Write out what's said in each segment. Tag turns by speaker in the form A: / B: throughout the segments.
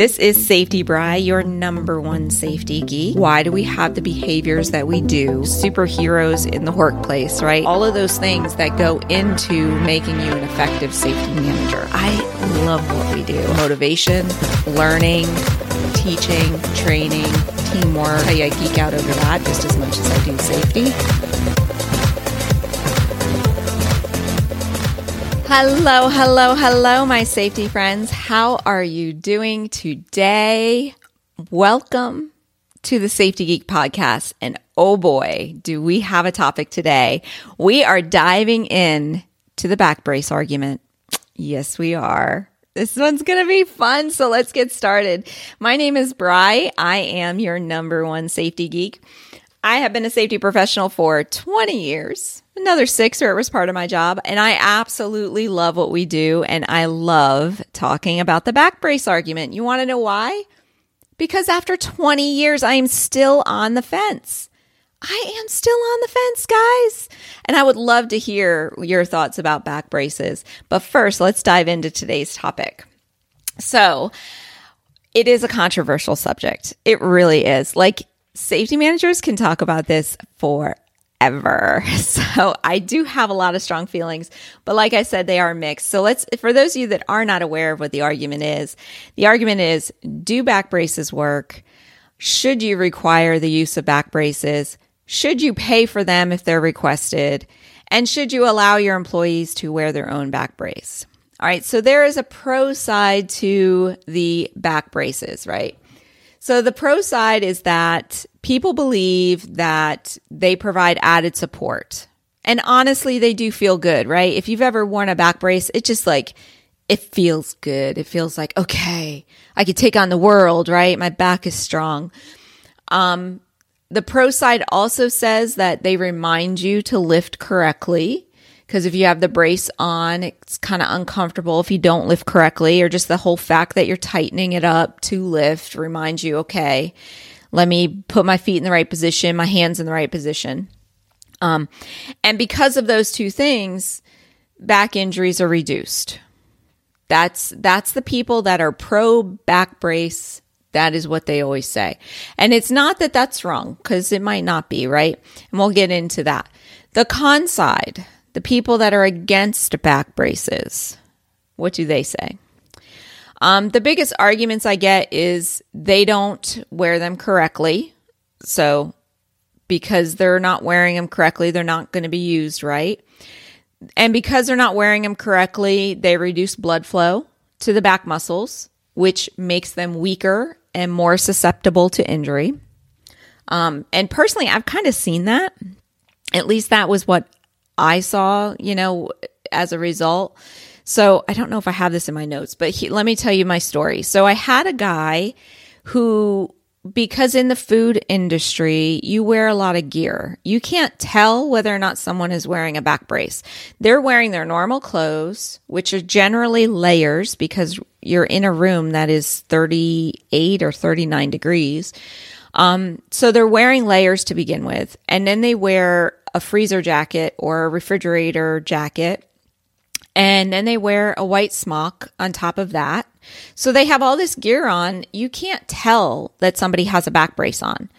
A: This is Safety Bry, your number one safety geek. Why do we have the behaviors that we do? Superheroes in the workplace, right? All of those things that go into making you an effective safety manager. I love what we do motivation, learning, teaching, training, teamwork. I geek out over that just as much as I do safety. Hello, hello, hello, my safety friends. How are you doing today? Welcome to the Safety Geek podcast. And oh boy, do we have a topic today. We are diving in to the back brace argument. Yes, we are. This one's going to be fun. So let's get started. My name is Bry. I am your number one safety geek. I have been a safety professional for 20 years, another six where it was part of my job. And I absolutely love what we do. And I love talking about the back brace argument. You want to know why? Because after 20 years, I am still on the fence. I am still on the fence, guys. And I would love to hear your thoughts about back braces. But first, let's dive into today's topic. So, it is a controversial subject. It really is. Like, safety managers can talk about this forever. So I do have a lot of strong feelings, but like I said, they are mixed. So let's, for those of you that are not aware of what the argument is, the argument is do back braces work? Should you require the use of back braces? Should you pay for them if they're requested? And should you allow your employees to wear their own back brace? All right. So there is a pro side to the back braces, right? So the pro side is that people believe that they provide added support. And honestly, they do feel good, right? If you've ever worn a back brace, it just like, it feels good. It feels like, okay, I could take on the world, right? My back is strong. Um, the pro side also says that they remind you to lift correctly because if you have the brace on, it's kind of uncomfortable if you don't lift correctly, or just the whole fact that you're tightening it up to lift reminds you, okay, let me put my feet in the right position, my hands in the right position. Um, and because of those two things, back injuries are reduced. That's that's the people that are pro back brace. That is what they always say. And it's not that that's wrong because it might not be, right? And we'll get into that. The con side, the people that are against back braces, what do they say? Um, the biggest arguments I get is they don't wear them correctly. So, because they're not wearing them correctly, they're not going to be used right. And because they're not wearing them correctly, they reduce blood flow to the back muscles, which makes them weaker and more susceptible to injury. Um, and personally, I've kind of seen that. At least that was what I saw, you know, as a result. So I don't know if I have this in my notes, but he, let me tell you my story. So I had a guy who because in the food industry, you wear a lot of gear. You can't tell whether or not someone is wearing a back brace. They're wearing their normal clothes, which are generally layers because you're in a room that is 38 or 39 degrees. Um, so they're wearing layers to begin with, and then they wear a freezer jacket or a refrigerator jacket. And then they wear a white smock on top of that. So they have all this gear on. You can't tell that somebody has a back brace on.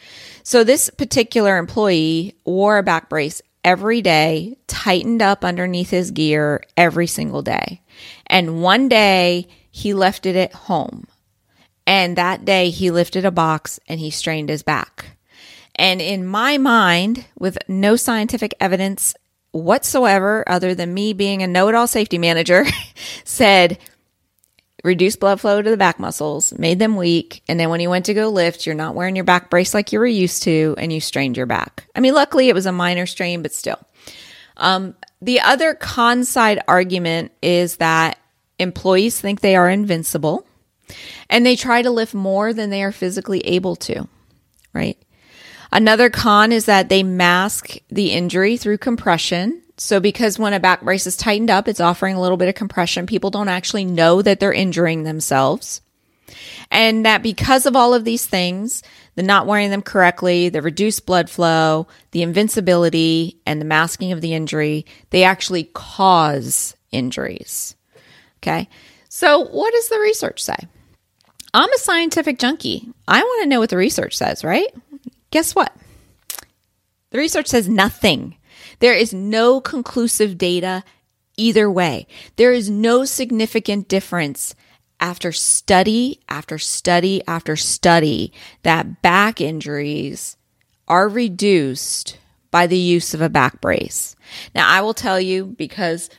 A: So this particular employee wore a back brace every day, tightened up underneath his gear every single day. And one day he left it at home. And that day he lifted a box and he strained his back. And in my mind, with no scientific evidence whatsoever, other than me being a know it all safety manager, said reduce blood flow to the back muscles, made them weak. And then when you went to go lift, you're not wearing your back brace like you were used to, and you strained your back. I mean, luckily it was a minor strain, but still. Um, the other con side argument is that employees think they are invincible and they try to lift more than they are physically able to, right? Another con is that they mask the injury through compression. So because when a back brace is tightened up, it's offering a little bit of compression. People don't actually know that they're injuring themselves. And that because of all of these things, the not wearing them correctly, the reduced blood flow, the invincibility, and the masking of the injury, they actually cause injuries. Okay. So what does the research say? I'm a scientific junkie. I want to know what the research says, right? Guess what? The research says nothing. There is no conclusive data either way. There is no significant difference after study after study after study that back injuries are reduced by the use of a back brace. Now, I will tell you because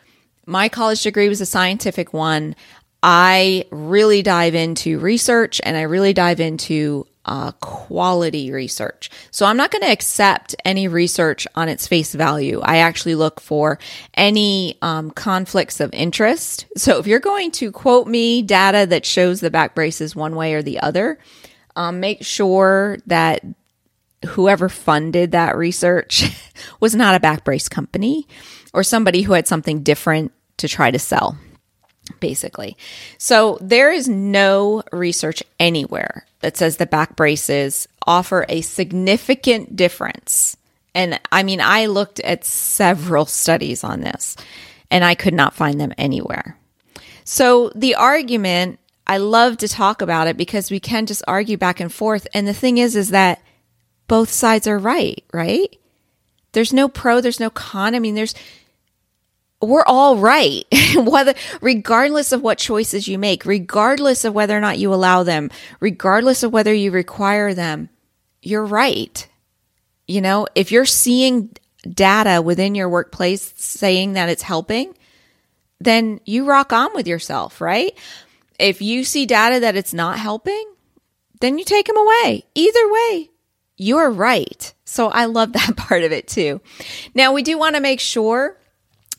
A: my college degree was a scientific one. I really dive into research and I really dive into uh, quality research. So I'm not going to accept any research on its face value. I actually look for any um, conflicts of interest. So if you're going to quote me data that shows the back braces one way or the other, um, make sure that whoever funded that research was not a back brace company or somebody who had something different to try to sell basically. So there is no research anywhere that says the back braces offer a significant difference. And I mean, I looked at several studies on this and I could not find them anywhere. So the argument, I love to talk about it because we can just argue back and forth. And the thing is, is that both sides are right, right? There's no pro, there's no con. I mean, there's, we're all right. Whether regardless of what choices you make regardless of whether or not you allow them regardless of whether you require them you're right. You know if you're seeing data within your workplace saying that it's helping then you rock on with yourself right? If you see data that it's not helping then you take them away. Either way you're right. So i love that part of it too. Now we do want to make sure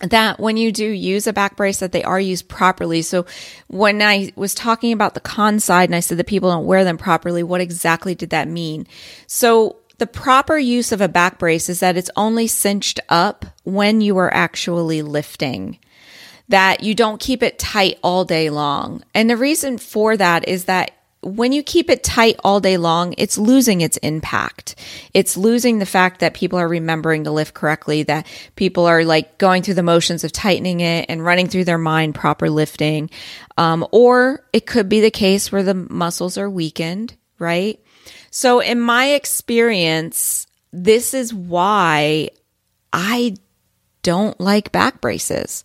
A: that when you do use a back brace that they are used properly. So when I was talking about the con side and I said that people don't wear them properly, what exactly did that mean? So the proper use of a back brace is that it's only cinched up when you are actually lifting. That you don't keep it tight all day long. And the reason for that is that when you keep it tight all day long, it's losing its impact. It's losing the fact that people are remembering to lift correctly, that people are like going through the motions of tightening it and running through their mind proper lifting. Um, or it could be the case where the muscles are weakened, right? So in my experience, this is why I don't like back braces.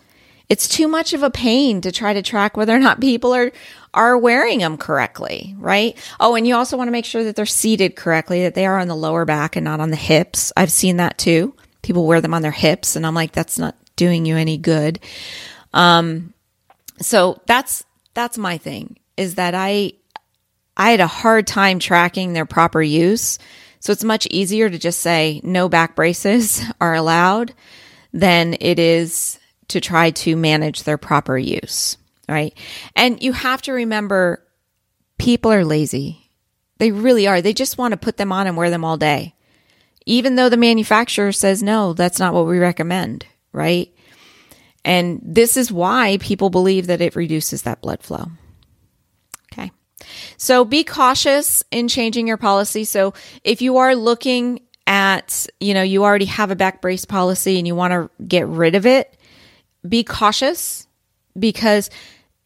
A: It's too much of a pain to try to track whether or not people are are wearing them correctly, right? Oh, and you also want to make sure that they're seated correctly, that they are on the lower back and not on the hips. I've seen that too. People wear them on their hips, and I'm like, that's not doing you any good. Um, so that's that's my thing is that I I had a hard time tracking their proper use. So it's much easier to just say no back braces are allowed than it is to try to manage their proper use, right? And you have to remember people are lazy. They really are. They just want to put them on and wear them all day. Even though the manufacturer says, no, that's not what we recommend, right? And this is why people believe that it reduces that blood flow. Okay. So be cautious in changing your policy. So if you are looking at, you know, you already have a back brace policy and you want to get rid of it, be cautious because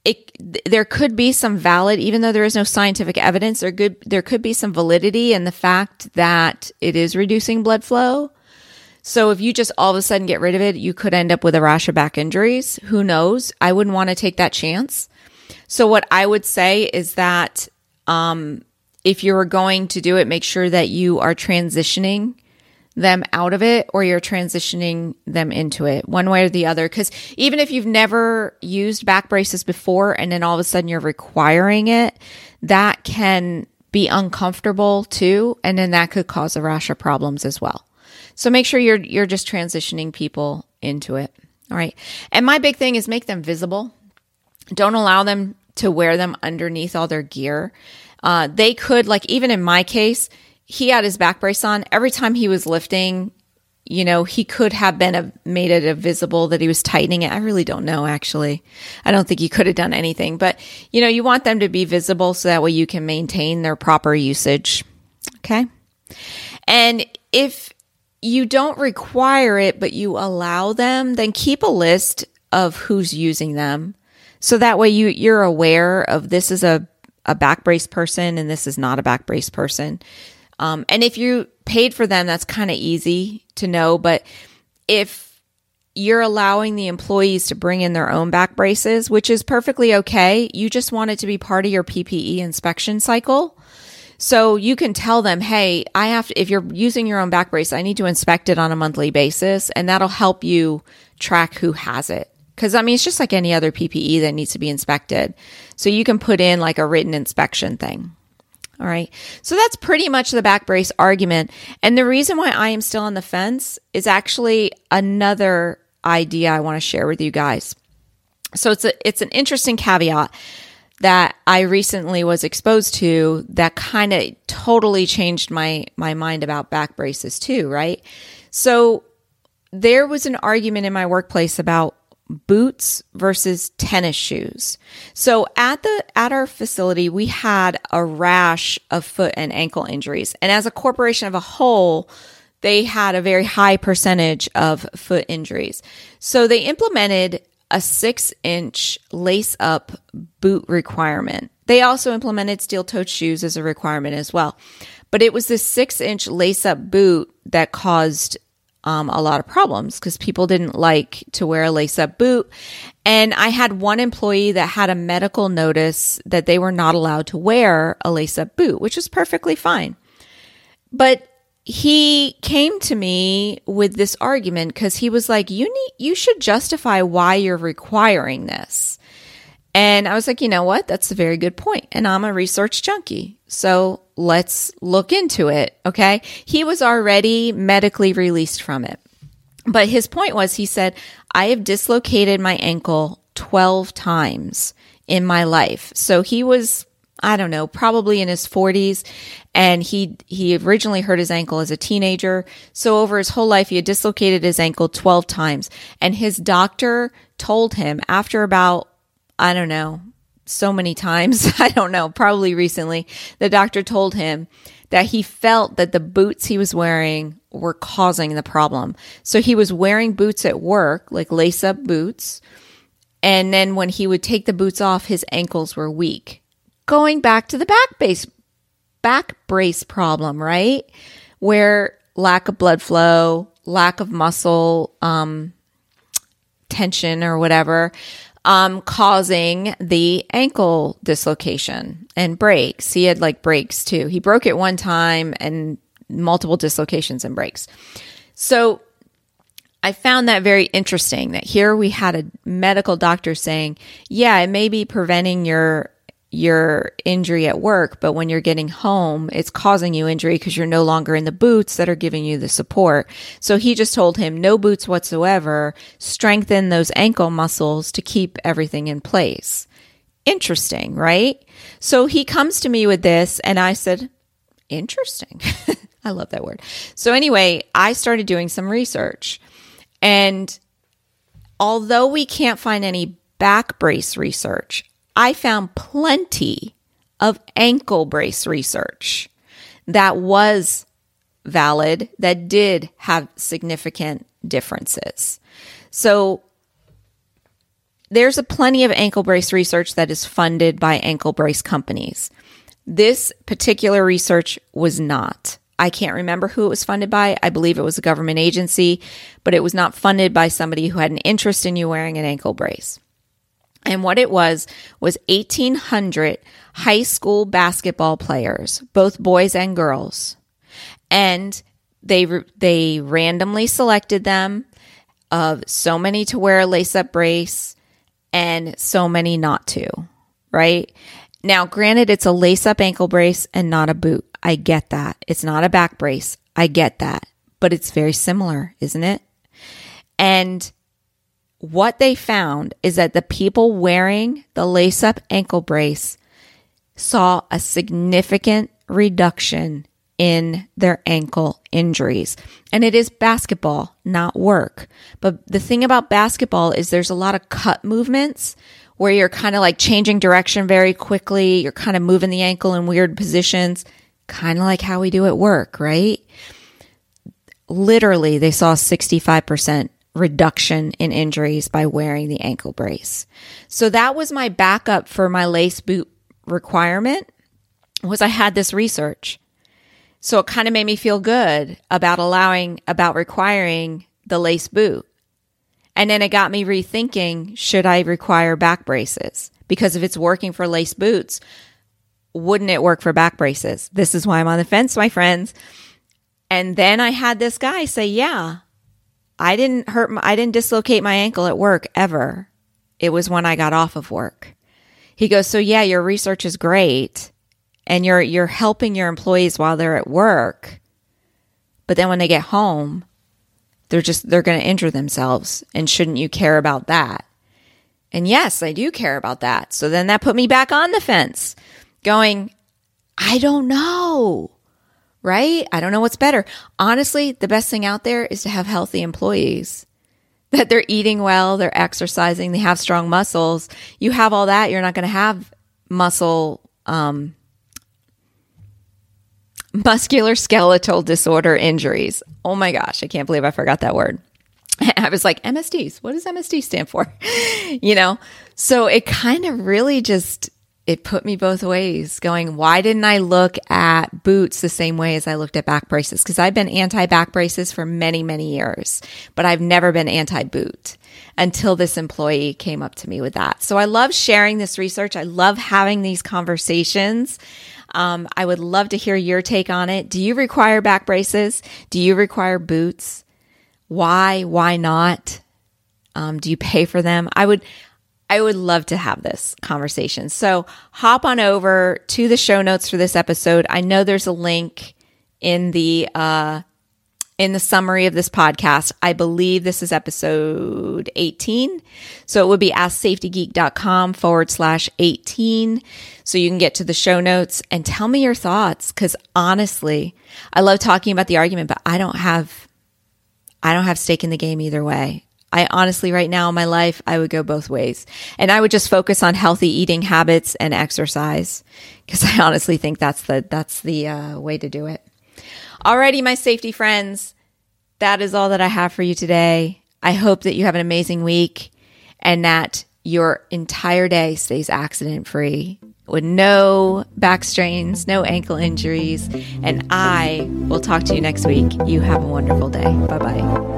A: it there could be some valid even though there is no scientific evidence there could there could be some validity in the fact that it is reducing blood flow. So if you just all of a sudden get rid of it you could end up with a rash of back injuries. Who knows? I wouldn't want to take that chance. So what i would say is that um, if you're going to do it make sure that you are transitioning them out of it or you're transitioning them into it one way or the other. Cause even if you've never used back braces before and then all of a sudden you're requiring it, that can be uncomfortable too. And then that could cause a rash of problems as well. So make sure you're, you're just transitioning people into it. All right. And my big thing is make them visible. Don't allow them to wear them underneath all their gear. Uh, they could, like, even in my case, he had his back brace on. Every time he was lifting, you know, he could have been a, made it visible that he was tightening it. I really don't know, actually. I don't think he could have done anything, but you know, you want them to be visible so that way you can maintain their proper usage. Okay. And if you don't require it, but you allow them, then keep a list of who's using them. So that way you, you're aware of this is a a back brace person and this is not a back brace person. Um, and if you paid for them, that's kind of easy to know. But if you're allowing the employees to bring in their own back braces, which is perfectly okay, you just want it to be part of your PPE inspection cycle. So you can tell them, hey, I have to, if you're using your own back brace, I need to inspect it on a monthly basis. And that'll help you track who has it. Cause I mean, it's just like any other PPE that needs to be inspected. So you can put in like a written inspection thing. All right. So that's pretty much the back brace argument. And the reason why I am still on the fence is actually another idea I want to share with you guys. So it's a, it's an interesting caveat that I recently was exposed to that kind of totally changed my my mind about back braces too, right? So there was an argument in my workplace about boots versus tennis shoes. So at the at our facility we had a rash of foot and ankle injuries. And as a corporation of a whole, they had a very high percentage of foot injuries. So they implemented a six inch lace up boot requirement. They also implemented steel toed shoes as a requirement as well. But it was this six inch lace up boot that caused um, a lot of problems because people didn't like to wear a lace up boot. And I had one employee that had a medical notice that they were not allowed to wear a lace up boot, which was perfectly fine. But he came to me with this argument because he was like, you need, you should justify why you're requiring this. And I was like, you know what? That's a very good point. And I'm a research junkie. So let's look into it. Okay. He was already medically released from it. But his point was, he said, I have dislocated my ankle 12 times in my life. So he was I don't know, probably in his 40s. And he, he originally hurt his ankle as a teenager. So over his whole life, he had dislocated his ankle 12 times. And his doctor told him after about, I don't know, so many times, I don't know, probably recently, the doctor told him that he felt that the boots he was wearing were causing the problem. So he was wearing boots at work, like lace up boots. And then when he would take the boots off, his ankles were weak going back to the back base back brace problem, right? Where lack of blood flow, lack of muscle um, tension or whatever, um, causing the ankle dislocation and breaks. He had like breaks too. He broke it one time and multiple dislocations and breaks. So I found that very interesting that here we had a medical doctor saying, yeah, it may be preventing your your injury at work, but when you're getting home, it's causing you injury because you're no longer in the boots that are giving you the support. So he just told him no boots whatsoever, strengthen those ankle muscles to keep everything in place. Interesting, right? So he comes to me with this and I said, interesting. I love that word. So anyway, I started doing some research and although we can't find any back brace research, I found plenty of ankle brace research that was valid, that did have significant differences. So there's a plenty of ankle brace research that is funded by ankle brace companies. This particular research was not. I can't remember who it was funded by. I believe it was a government agency, but it was not funded by somebody who had an interest in you wearing an ankle brace. And what it was was 1800 high school basketball players, both boys and girls. And they they randomly selected them of so many to wear a lace-up brace and so many not to, right? Now, granted it's a lace-up ankle brace and not a boot. I get that. It's not a back brace. I get that. But it's very similar, isn't it? And what they found is that the people wearing the lace up ankle brace saw a significant reduction in their ankle injuries. And it is basketball, not work. But the thing about basketball is there's a lot of cut movements where you're kind of like changing direction very quickly. You're kind of moving the ankle in weird positions, kind of like how we do at work, right? Literally, they saw 65% reduction in injuries by wearing the ankle brace. So that was my backup for my lace boot requirement was I had this research. So it kind of made me feel good about allowing, about requiring the lace boot. And then it got me rethinking should I require back braces? Because if it's working for lace boots, wouldn't it work for back braces? This is why I'm on the fence, my friends. And then I had this guy say, Yeah, I didn't hurt, my, I didn't dislocate my ankle at work ever. It was when I got off of work. He goes, So yeah, your research is great and you're, you're helping your employees while they're at work. But then when they get home, they're just, they're going to injure themselves. And shouldn't you care about that? And yes, I do care about that. So then that put me back on the fence going, I don't know. Right? I don't know what's better. Honestly, the best thing out there is to have healthy employees. That they're eating well, they're exercising, they have strong muscles. You have all that, you're not going to have muscle um, muscular skeletal disorder injuries. Oh my gosh, I can't believe I forgot that word. I was like, MSDs, what does MSD stand for? you know? So it kind of really just it put me both ways going, why didn't I look at boots the same way as I looked at back braces? Because I've been anti back braces for many, many years, but I've never been anti boot until this employee came up to me with that. So I love sharing this research. I love having these conversations. Um, I would love to hear your take on it. Do you require back braces? Do you require boots? Why? Why not? Um, do you pay for them? I would, I would love to have this conversation. So hop on over to the show notes for this episode. I know there's a link in the, uh, in the summary of this podcast. I believe this is episode 18. So it would be asksafetygeek.com forward slash 18. So you can get to the show notes and tell me your thoughts. Cause honestly, I love talking about the argument, but I don't have, I don't have stake in the game either way. I honestly, right now in my life, I would go both ways and I would just focus on healthy eating habits and exercise because I honestly think that's the, that's the uh, way to do it. Alrighty, my safety friends, that is all that I have for you today. I hope that you have an amazing week and that your entire day stays accident free with no back strains, no ankle injuries. And I will talk to you next week. You have a wonderful day. Bye bye.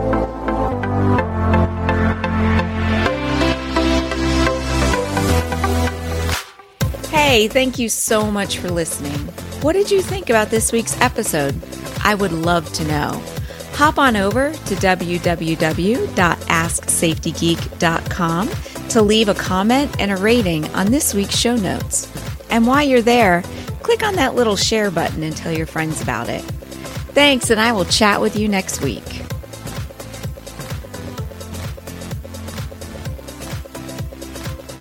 A: Hey, thank you so much for listening. What did you think about this week's episode? I would love to know. Hop on over to www.asksafetygeek.com to leave a comment and a rating on this week's show notes. And while you're there, click on that little share button and tell your friends about it. Thanks, and I will chat with you next week.